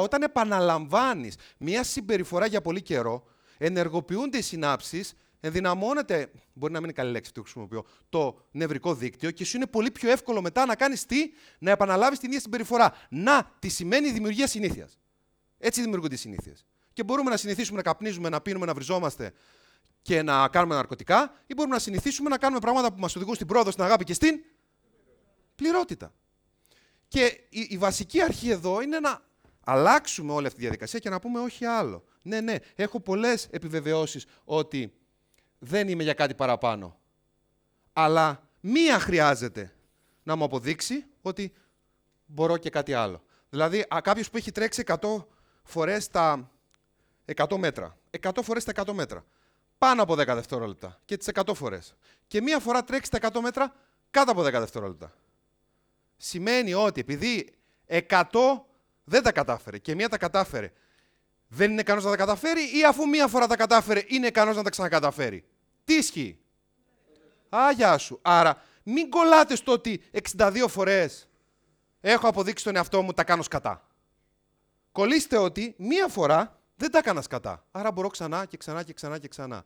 Όταν επαναλαμβάνεις μία συμπεριφορά για πολύ καιρό, ενεργοποιούνται οι συνάψεις, ενδυναμώνεται, μπορεί να μην είναι καλή λέξη που το χρησιμοποιώ, το νευρικό δίκτυο και σου είναι πολύ πιο εύκολο μετά να κάνεις τι, να επαναλάβεις την ίδια συμπεριφορά. Να, τι σημαίνει η δημιουργία συνήθειας. Έτσι δημιουργούνται οι συνήθειες. Και μπορούμε να συνηθίσουμε να καπνίζουμε, να πίνουμε, να βριζόμαστε και να κάνουμε ναρκωτικά, ή μπορούμε να συνηθίσουμε να κάνουμε πράγματα που μας οδηγούν στην πρόοδο, στην αγάπη και στην πληρότητα. Και η, η βασική αρχή εδώ είναι να αλλάξουμε όλη αυτή τη διαδικασία και να πούμε όχι άλλο. Ναι, ναι, έχω πολλές επιβεβαιώσεις ότι δεν είμαι για κάτι παραπάνω. Αλλά μία χρειάζεται να μου αποδείξει ότι μπορώ και κάτι άλλο. Δηλαδή, κάποιος που έχει τρέξει 100 φορές τα 100 μέτρα, 100 φορές τα 100 μέτρα, πάνω από 10 δευτερόλεπτα και τις 100 φορές. Και μία φορά τρέξει τα 100 μέτρα κάτω από 10 δευτερόλεπτα. Σημαίνει ότι επειδή 100 δεν τα κατάφερε και μία τα κατάφερε, δεν είναι ικανός να τα καταφέρει ή αφού μία φορά τα κατάφερε είναι ικανός να τα ξανακαταφέρει. Τι ισχύει; Α, σου. Άρα μην κολλάτε στο ότι 62 φορές έχω αποδείξει τον εαυτό μου τα κάνω σκατά. Κολλήστε ότι μία φορά δεν τα έκανα σκατά. Άρα μπορώ ξανά και ξανά και ξανά και ξανά.